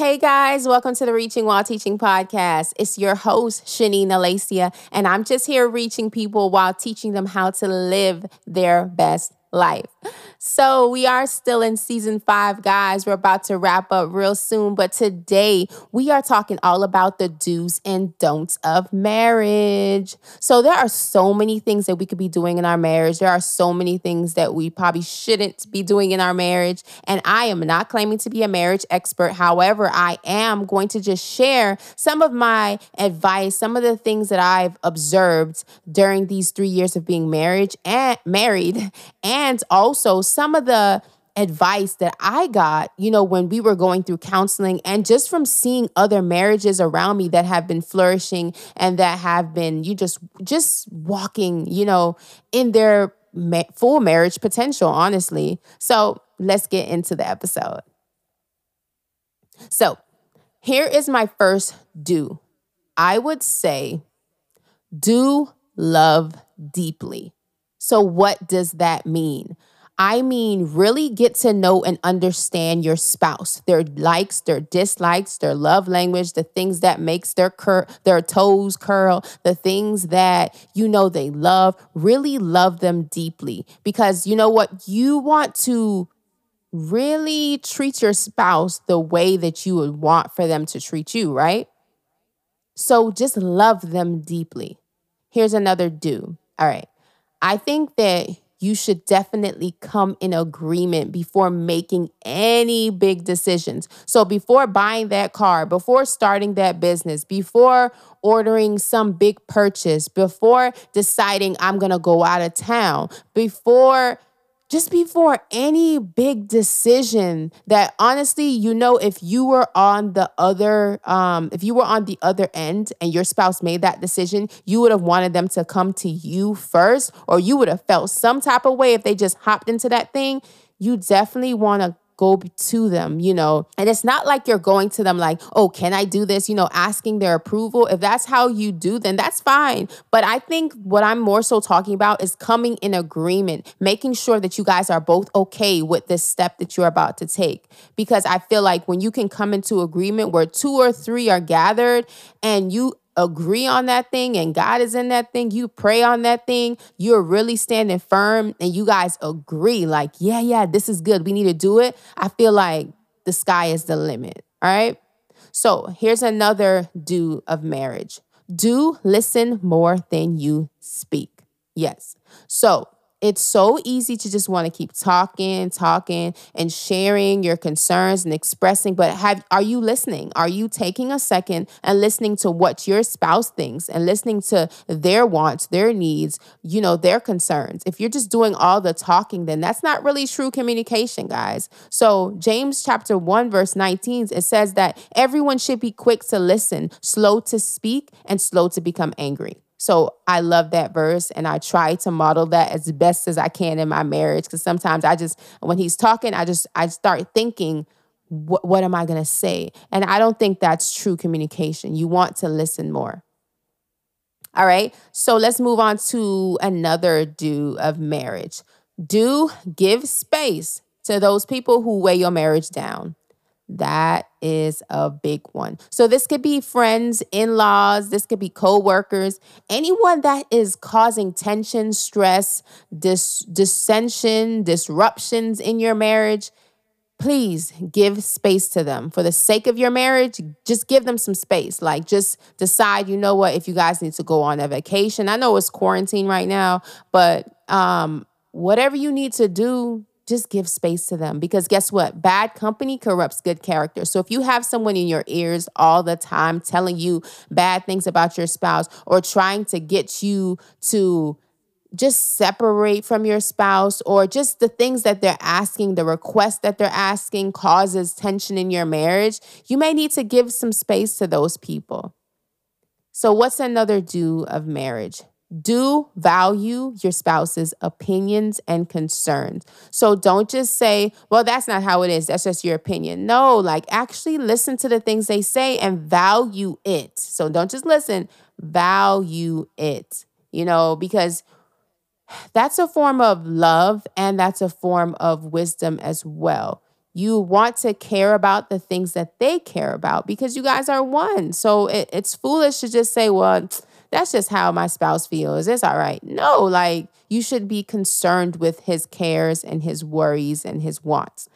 Hey guys, welcome to the Reaching While Teaching podcast. It's your host, Shanine Alessia, and I'm just here reaching people while teaching them how to live their best life. So, we are still in season five, guys. We're about to wrap up real soon, but today we are talking all about the do's and don'ts of marriage. So, there are so many things that we could be doing in our marriage. There are so many things that we probably shouldn't be doing in our marriage. And I am not claiming to be a marriage expert. However, I am going to just share some of my advice, some of the things that I've observed during these three years of being married and married and and also some of the advice that I got, you know, when we were going through counseling and just from seeing other marriages around me that have been flourishing and that have been you just just walking, you know, in their ma- full marriage potential, honestly. So, let's get into the episode. So, here is my first do. I would say do love deeply. So, what does that mean? I mean, really get to know and understand your spouse, their likes, their dislikes, their love language, the things that makes their cur- their toes curl, the things that you know they love. Really love them deeply because you know what you want to really treat your spouse the way that you would want for them to treat you, right? So just love them deeply. Here's another do. All right. I think that you should definitely come in agreement before making any big decisions. So, before buying that car, before starting that business, before ordering some big purchase, before deciding I'm gonna go out of town, before just before any big decision that honestly you know if you were on the other um if you were on the other end and your spouse made that decision you would have wanted them to come to you first or you would have felt some type of way if they just hopped into that thing. You definitely want to go to them, you know. And it's not like you're going to them like, oh, can I do this? You know, asking their approval. If that's how you do, then that's fine. But I think what I'm more so talking about is coming in agreement, making sure that you guys are both okay with this step that you're about to take. Because I feel like when you can come into agreement where two or three are gathered and you agree on that thing and God is in that thing, you pray on that thing, you're really standing firm and you guys agree, like, yeah, yeah, this is good. We need to do it. I feel like the sky is the limit. All right. So here's another do of marriage do listen more than you speak. Yes. So it's so easy to just want to keep talking, talking and sharing your concerns and expressing, but have are you listening? Are you taking a second and listening to what your spouse thinks and listening to their wants, their needs, you know, their concerns? If you're just doing all the talking, then that's not really true communication, guys. So, James chapter 1 verse 19 it says that everyone should be quick to listen, slow to speak and slow to become angry. So I love that verse and I try to model that as best as I can in my marriage because sometimes I just when he's talking I just I start thinking what what am I going to say? And I don't think that's true communication. You want to listen more. All right? So let's move on to another do of marriage. Do give space to those people who weigh your marriage down. That is a big one. So this could be friends, in-laws, this could be co-workers, anyone that is causing tension, stress, dis- dissension, disruptions in your marriage. Please give space to them. For the sake of your marriage, just give them some space. Like just decide, you know what, if you guys need to go on a vacation. I know it's quarantine right now, but um whatever you need to do, just give space to them because guess what? Bad company corrupts good character. So if you have someone in your ears all the time telling you bad things about your spouse or trying to get you to just separate from your spouse or just the things that they're asking, the request that they're asking causes tension in your marriage, you may need to give some space to those people. So, what's another do of marriage? Do value your spouse's opinions and concerns. So don't just say, well, that's not how it is. That's just your opinion. No, like actually listen to the things they say and value it. So don't just listen, value it, you know, because that's a form of love and that's a form of wisdom as well. You want to care about the things that they care about because you guys are one. So it, it's foolish to just say, well, that's just how my spouse feels. It's all right. No, like you should be concerned with his cares and his worries and his wants.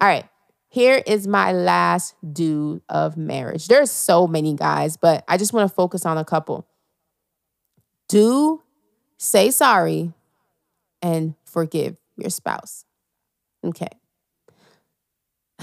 All right. Here is my last do of marriage. There's so many guys, but I just want to focus on a couple. Do say sorry and forgive your spouse. Okay.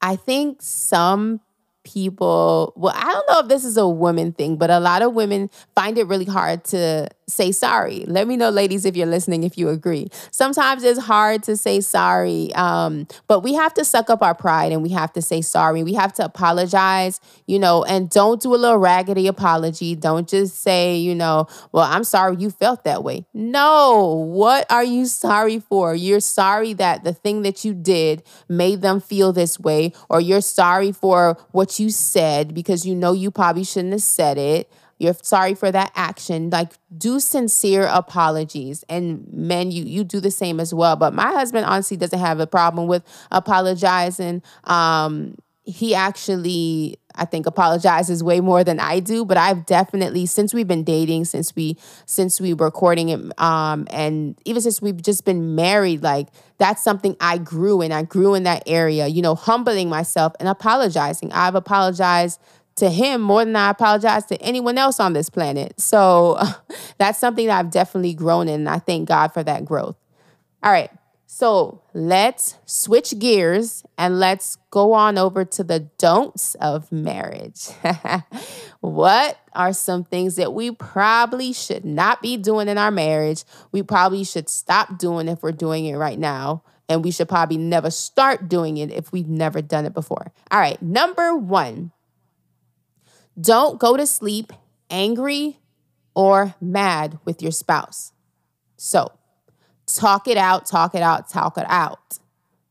I think some people, well, I don't know if this is a woman thing, but a lot of women find it really hard to say sorry. Let me know, ladies, if you're listening, if you agree. Sometimes it's hard to say sorry, um, but we have to suck up our pride and we have to say sorry. We have to apologize, you know, and don't do a little raggedy apology. Don't just say, you know, well, I'm sorry you felt that way. No, what are you sorry for? You're sorry that the thing that you did made them feel this way, or you're sorry for what you said because you know you probably shouldn't have said it you're sorry for that action. Like do sincere apologies. And men you you do the same as well. But my husband honestly doesn't have a problem with apologizing. Um he actually I think apologizes way more than I do, but I've definitely since we've been dating, since we since we were courting um, and even since we've just been married, like that's something I grew in. I grew in that area, you know, humbling myself and apologizing. I've apologized to him more than I apologize to anyone else on this planet. So that's something that I've definitely grown in. And I thank God for that growth. All right. So let's switch gears and let's go on over to the don'ts of marriage. what are some things that we probably should not be doing in our marriage? We probably should stop doing if we're doing it right now. And we should probably never start doing it if we've never done it before. All right, number one, don't go to sleep angry or mad with your spouse. So, talk it out, talk it out, talk it out.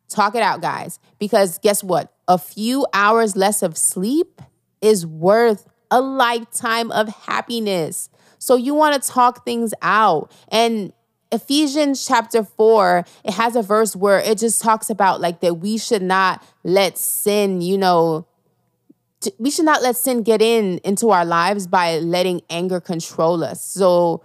Talk it out, guys, because guess what? A few hours less of sleep is worth a lifetime of happiness. So, you want to talk things out. And Ephesians chapter 4, it has a verse where it just talks about like that we should not let sin, you know, we should not let sin get in into our lives by letting anger control us. So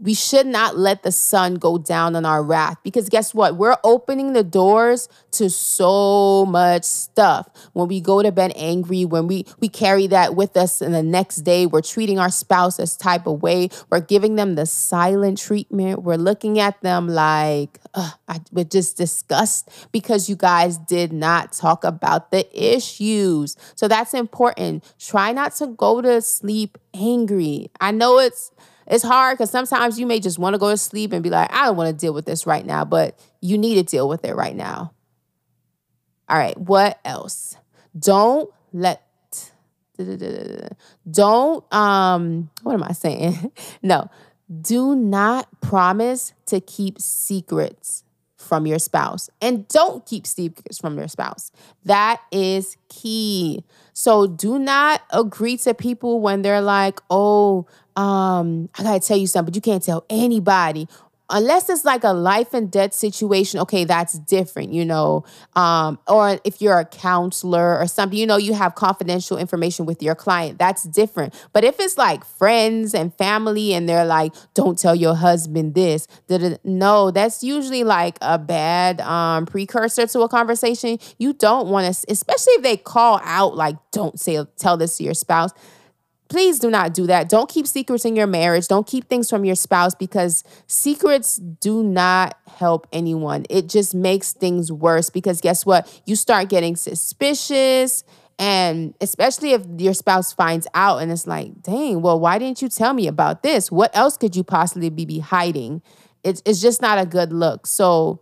we should not let the sun go down on our wrath because guess what? We're opening the doors to so much stuff. When we go to bed angry, when we we carry that with us and the next day we're treating our spouse this type of way, we're giving them the silent treatment. We're looking at them like I, we're just disgust because you guys did not talk about the issues. So that's important. Try not to go to sleep angry. I know it's it's hard because sometimes you may just want to go to sleep and be like, I don't want to deal with this right now, but you need to deal with it right now. All right, what else? Don't let don't um what am I saying? no. Do not promise to keep secrets from your spouse and don't keep secrets from your spouse. That is key. So do not agree to people when they're like, "Oh, um, I gotta tell you something, but you can't tell anybody. Unless it's like a life and death situation okay that's different you know. Um, or if you're a counselor or something you know you have confidential information with your client that's different. But if it's like friends and family and they're like don't tell your husband this no that's usually like a bad um, precursor to a conversation. You don't want to especially if they call out like don't say tell this to your spouse please do not do that. Don't keep secrets in your marriage. Don't keep things from your spouse because secrets do not help anyone. It just makes things worse because guess what? You start getting suspicious. And especially if your spouse finds out and it's like, dang, well, why didn't you tell me about this? What else could you possibly be hiding? It's, it's just not a good look. So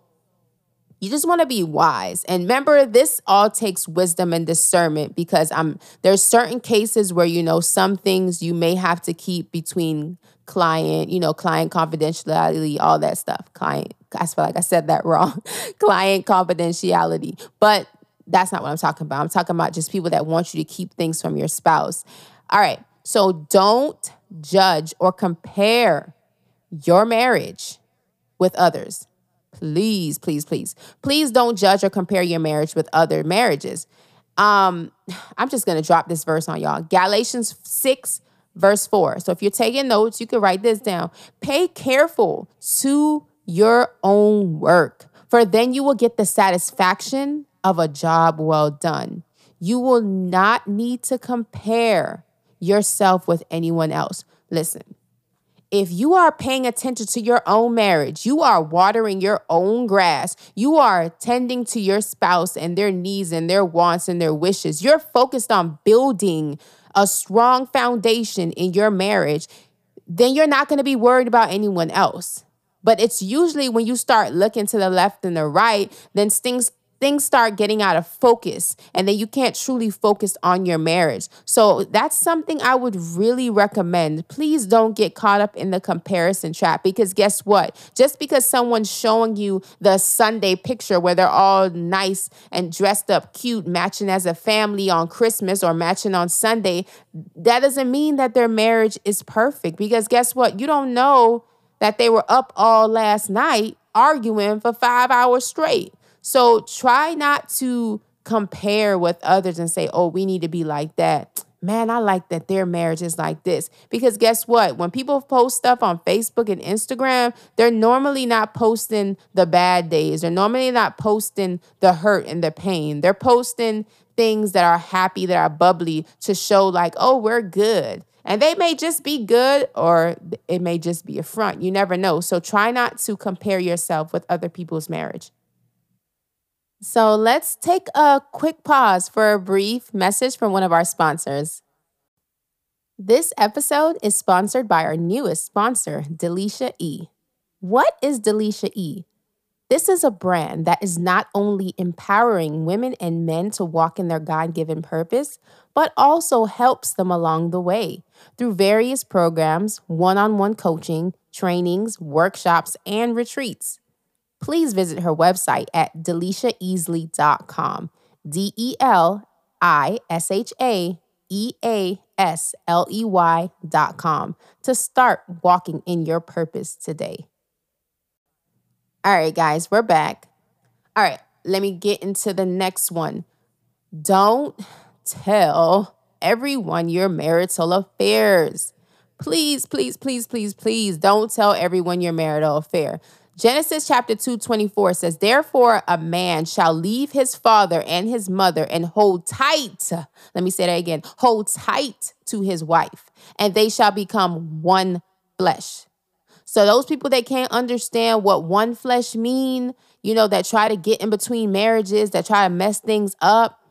you just want to be wise. And remember, this all takes wisdom and discernment because I'm there's certain cases where you know some things you may have to keep between client, you know, client confidentiality, all that stuff. Client, I feel like I said that wrong. client confidentiality. But that's not what I'm talking about. I'm talking about just people that want you to keep things from your spouse. All right. So don't judge or compare your marriage with others Please, please, please. Please don't judge or compare your marriage with other marriages. Um, I'm just gonna drop this verse on y'all. Galatians 6, verse 4. So if you're taking notes, you can write this down. Pay careful to your own work, for then you will get the satisfaction of a job well done. You will not need to compare yourself with anyone else. Listen, if you are paying attention to your own marriage, you are watering your own grass, you are tending to your spouse and their needs and their wants and their wishes, you're focused on building a strong foundation in your marriage, then you're not going to be worried about anyone else. But it's usually when you start looking to the left and the right, then things things start getting out of focus and then you can't truly focus on your marriage. So that's something I would really recommend. Please don't get caught up in the comparison trap because guess what? Just because someone's showing you the Sunday picture where they're all nice and dressed up cute, matching as a family on Christmas or matching on Sunday, that doesn't mean that their marriage is perfect because guess what? You don't know that they were up all last night arguing for five hours straight. So try not to compare with others and say, oh, we need to be like that. Man, I like that their marriage is like this. Because guess what? When people post stuff on Facebook and Instagram, they're normally not posting the bad days. They're normally not posting the hurt and the pain. They're posting things that are happy, that are bubbly to show, like, oh, we're good. And they may just be good or it may just be a front. You never know. So try not to compare yourself with other people's marriage. So let's take a quick pause for a brief message from one of our sponsors. This episode is sponsored by our newest sponsor, Delisha E. What is Delisha E? This is a brand that is not only empowering women and men to walk in their God given purpose, but also helps them along the way through various programs, one on one coaching, trainings, workshops, and retreats please visit her website at delishaeasley.com. D E L I S H A E A S L E Y.com to start walking in your purpose today. All right, guys, we're back. All right, let me get into the next one. Don't tell everyone your marital affairs. Please, please, please, please, please don't tell everyone your marital affair. Genesis chapter 2 24 says, Therefore, a man shall leave his father and his mother and hold tight. Let me say that again hold tight to his wife, and they shall become one flesh. So, those people that can't understand what one flesh mean, you know, that try to get in between marriages, that try to mess things up,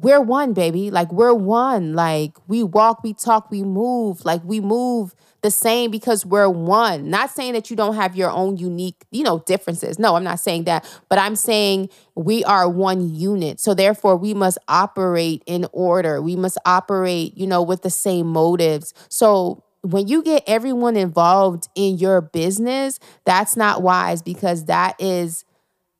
we're one, baby. Like, we're one. Like, we walk, we talk, we move. Like, we move the same because we're one. Not saying that you don't have your own unique, you know, differences. No, I'm not saying that. But I'm saying we are one unit. So therefore we must operate in order. We must operate, you know, with the same motives. So when you get everyone involved in your business, that's not wise because that is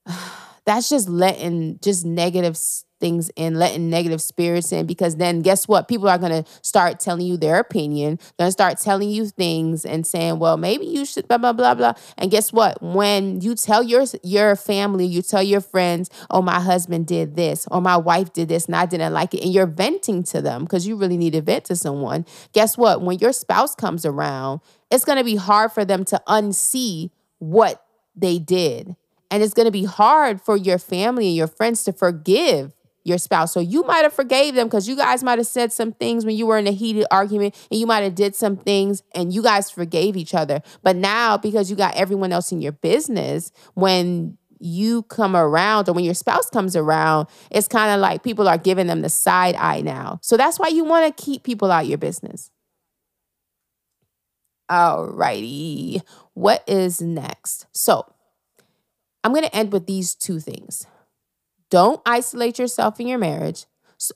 that's just letting just negative things in, letting negative spirits in, because then guess what? People are going to start telling you their opinion, going to start telling you things and saying, well, maybe you should, blah, blah, blah, blah. And guess what? When you tell your, your family, you tell your friends, oh, my husband did this, or my wife did this, and I didn't like it, and you're venting to them because you really need to vent to someone. Guess what? When your spouse comes around, it's going to be hard for them to unsee what they did. And it's going to be hard for your family and your friends to forgive your spouse. So you might have forgave them because you guys might have said some things when you were in a heated argument and you might have did some things and you guys forgave each other. But now because you got everyone else in your business, when you come around or when your spouse comes around, it's kind of like people are giving them the side eye now. So that's why you want to keep people out your business. All righty. What is next? So I'm going to end with these two things. Don't isolate yourself in your marriage.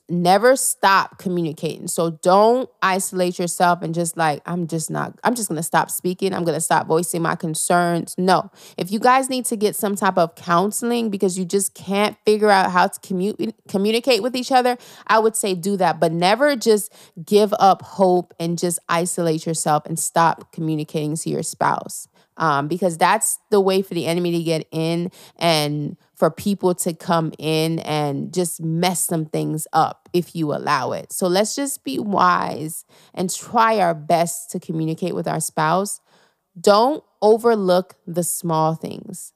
never stop communicating. So don't isolate yourself and just like, I'm just not, I'm just gonna stop speaking. I'm gonna stop voicing my concerns. No. If you guys need to get some type of counseling because you just can't figure out how to commu- communicate with each other, I would say do that. But never just give up hope and just isolate yourself and stop communicating to your spouse. um, because that's the way for the enemy to get in and for people to come in and just mess some things up if you allow it. So let's just be wise and try our best to communicate with our spouse. Don't overlook the small things.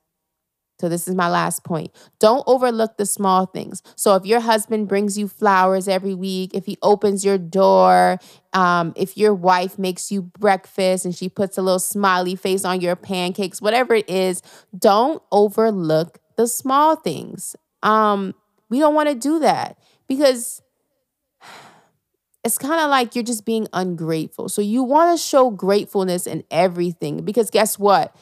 So, this is my last point. Don't overlook the small things. So, if your husband brings you flowers every week, if he opens your door, um, if your wife makes you breakfast and she puts a little smiley face on your pancakes, whatever it is, don't overlook the small things. Um, we don't want to do that because it's kind of like you're just being ungrateful. So, you want to show gratefulness in everything because guess what?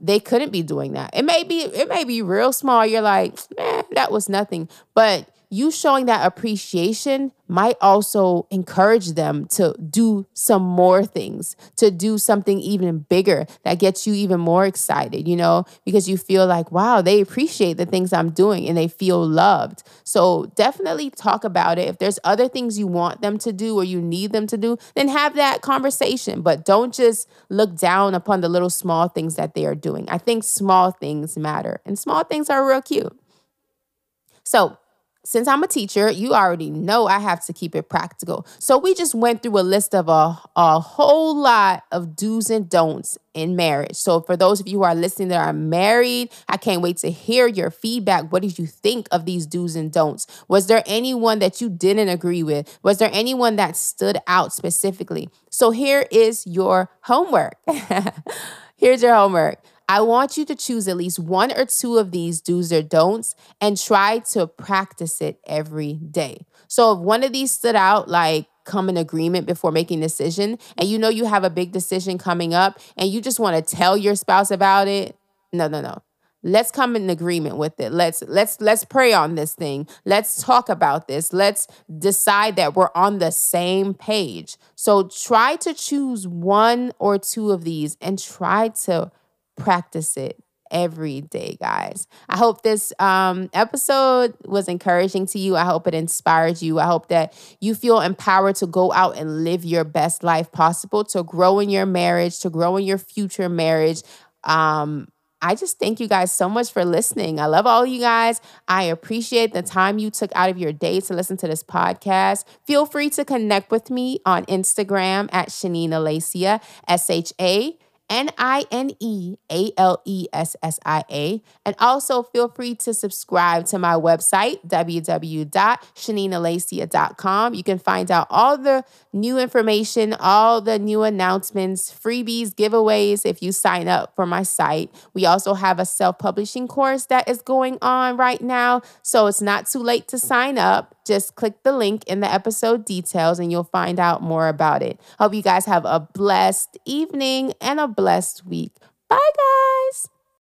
they couldn't be doing that. It may be it may be real small. You're like, man, that was nothing. But you showing that appreciation might also encourage them to do some more things, to do something even bigger that gets you even more excited, you know, because you feel like, wow, they appreciate the things I'm doing and they feel loved. So definitely talk about it. If there's other things you want them to do or you need them to do, then have that conversation. But don't just look down upon the little small things that they are doing. I think small things matter and small things are real cute. So, since I'm a teacher, you already know I have to keep it practical. So we just went through a list of a, a whole lot of do's and don'ts in marriage. So for those of you who are listening that are married, I can't wait to hear your feedback. What did you think of these do's and don'ts? Was there anyone that you didn't agree with? Was there anyone that stood out specifically? So here is your homework. Here's your homework. I want you to choose at least one or two of these do's or don'ts and try to practice it every day. So if one of these stood out, like come in agreement before making decision, and you know you have a big decision coming up and you just want to tell your spouse about it, no, no, no. Let's come in agreement with it. Let's let's let's pray on this thing. Let's talk about this. Let's decide that we're on the same page. So try to choose one or two of these and try to practice it every day, guys. I hope this um, episode was encouraging to you. I hope it inspired you. I hope that you feel empowered to go out and live your best life possible, to grow in your marriage, to grow in your future marriage. Um, I just thank you guys so much for listening. I love all you guys. I appreciate the time you took out of your day to listen to this podcast. Feel free to connect with me on Instagram at Shanine Alessia, S H A N I N E A L E S S I A. And also feel free to subscribe to my website, www.shaninealessia.com. You can find out all the new information, all the new announcements, freebies, giveaways if you sign up for my site. We also have a self publishing course that is going on right now. So it's not too late to sign up. Just click the link in the episode details and you'll find out more about it. Hope you guys have a blessed evening and a blessed week. Bye, guys.